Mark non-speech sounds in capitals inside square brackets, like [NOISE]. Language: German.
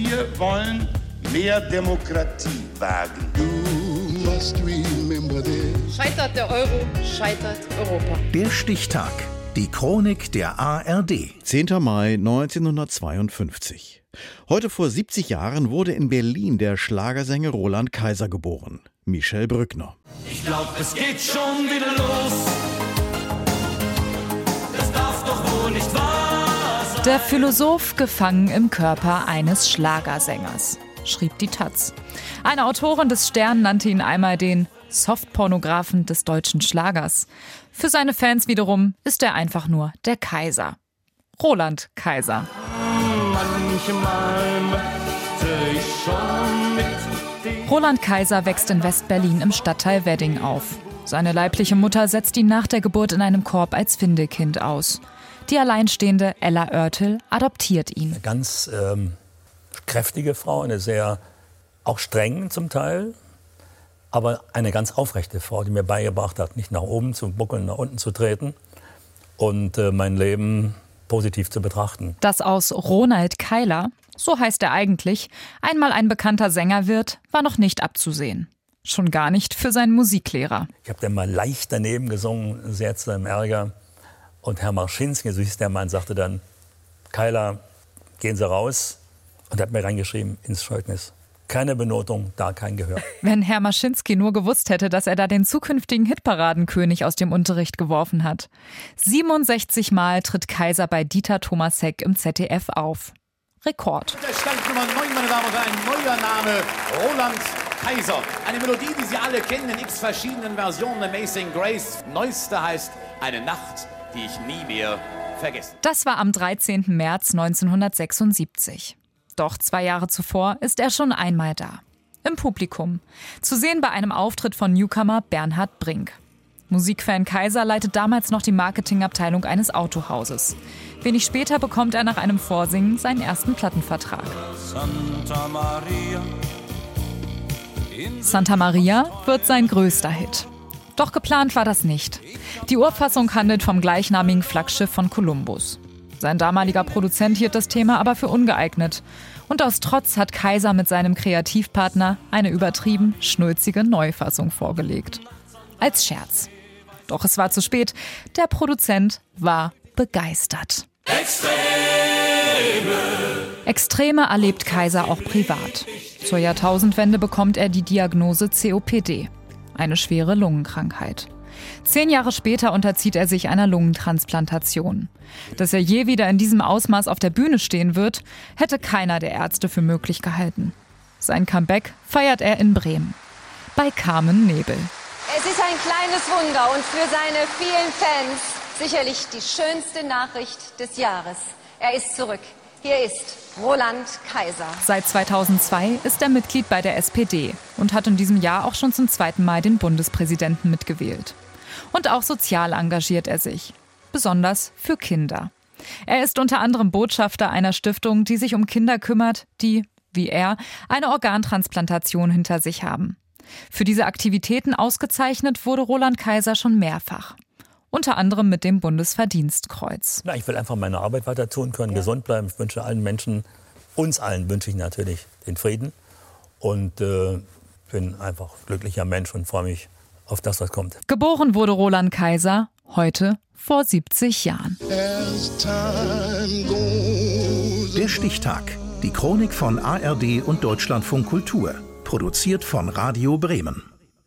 Wir wollen mehr Demokratie wagen. Scheitert der Euro, scheitert Europa. Der Stichtag. Die Chronik der ARD. 10. Mai 1952. Heute vor 70 Jahren wurde in Berlin der Schlagersänger Roland Kaiser geboren. Michel Brückner. Ich glaub, es geht schon wieder los. Das darf doch wohl nicht wahr sein. Der Philosoph gefangen im Körper eines Schlagersängers, schrieb die Taz. Eine Autorin des Stern nannte ihn einmal den Softpornografen des deutschen Schlagers. Für seine Fans wiederum ist er einfach nur der Kaiser. Roland Kaiser. Manchmal möchte ich schon mit. Roland Kaiser wächst in West-Berlin im Stadtteil Wedding auf. Seine leibliche Mutter setzt ihn nach der Geburt in einem Korb als Findekind aus. Die alleinstehende Ella Oertel adoptiert ihn. Eine ganz ähm, kräftige Frau, eine sehr auch streng zum Teil, aber eine ganz aufrechte Frau, die mir beigebracht hat, nicht nach oben zu buckeln, nach unten zu treten und äh, mein Leben positiv zu betrachten. Dass aus Ronald Keiler, so heißt er eigentlich, einmal ein bekannter Sänger wird, war noch nicht abzusehen. Schon gar nicht für seinen Musiklehrer. Ich habe dann mal leicht daneben gesungen, sehr zu seinem Ärger. Und Herr Marschinski, so hieß der Mann, sagte dann, Keiler, gehen Sie raus. Und hat mir reingeschrieben ins Zeugnis. Keine Benotung, da kein Gehör. [LAUGHS] Wenn Herr Maschinski nur gewusst hätte, dass er da den zukünftigen Hitparadenkönig aus dem Unterricht geworfen hat. 67 Mal tritt Kaiser bei Dieter Thomas Heck im ZDF auf. Rekord. Der Stand Nummer 9, meine Damen und Herren, ein neuer Name, Roland Kaiser. Eine Melodie, die Sie alle kennen in x verschiedenen Versionen, Amazing Grace. Neueste heißt Eine Nacht, die ich nie mehr vergesse. Das war am 13. März 1976. Doch zwei Jahre zuvor ist er schon einmal da. Im Publikum. Zu sehen bei einem Auftritt von Newcomer Bernhard Brink. Musikfan Kaiser leitet damals noch die Marketingabteilung eines Autohauses. Wenig später bekommt er nach einem Vorsingen seinen ersten Plattenvertrag. Santa Maria. Santa Maria wird sein größter Hit. Doch geplant war das nicht. Die Urfassung handelt vom gleichnamigen Flaggschiff von Kolumbus. Sein damaliger Produzent hielt das Thema aber für ungeeignet. Und aus Trotz hat Kaiser mit seinem Kreativpartner eine übertrieben schnulzige Neufassung vorgelegt. Als Scherz. Doch es war zu spät. Der Produzent war begeistert. Extreme erlebt Kaiser auch privat. Zur Jahrtausendwende bekommt er die Diagnose COPD, eine schwere Lungenkrankheit. Zehn Jahre später unterzieht er sich einer Lungentransplantation. Dass er je wieder in diesem Ausmaß auf der Bühne stehen wird, hätte keiner der Ärzte für möglich gehalten. Sein Comeback feiert er in Bremen. Bei Carmen Nebel. Es ist ein kleines Wunder und für seine vielen Fans sicherlich die schönste Nachricht des Jahres. Er ist zurück. Hier ist Roland Kaiser. Seit 2002 ist er Mitglied bei der SPD und hat in diesem Jahr auch schon zum zweiten Mal den Bundespräsidenten mitgewählt. Und auch sozial engagiert er sich, besonders für Kinder. Er ist unter anderem Botschafter einer Stiftung, die sich um Kinder kümmert, die, wie er, eine Organtransplantation hinter sich haben. Für diese Aktivitäten ausgezeichnet wurde Roland Kaiser schon mehrfach. Unter anderem mit dem Bundesverdienstkreuz. Na, ich will einfach meine Arbeit weiter tun können, gesund bleiben. Ich wünsche allen Menschen, uns allen wünsche ich natürlich den Frieden. Und äh, bin einfach glücklicher Mensch und freue mich auf das, was kommt. Geboren wurde Roland Kaiser heute vor 70 Jahren. Der Stichtag. Die Chronik von ARD und Deutschlandfunk Kultur. Produziert von Radio Bremen.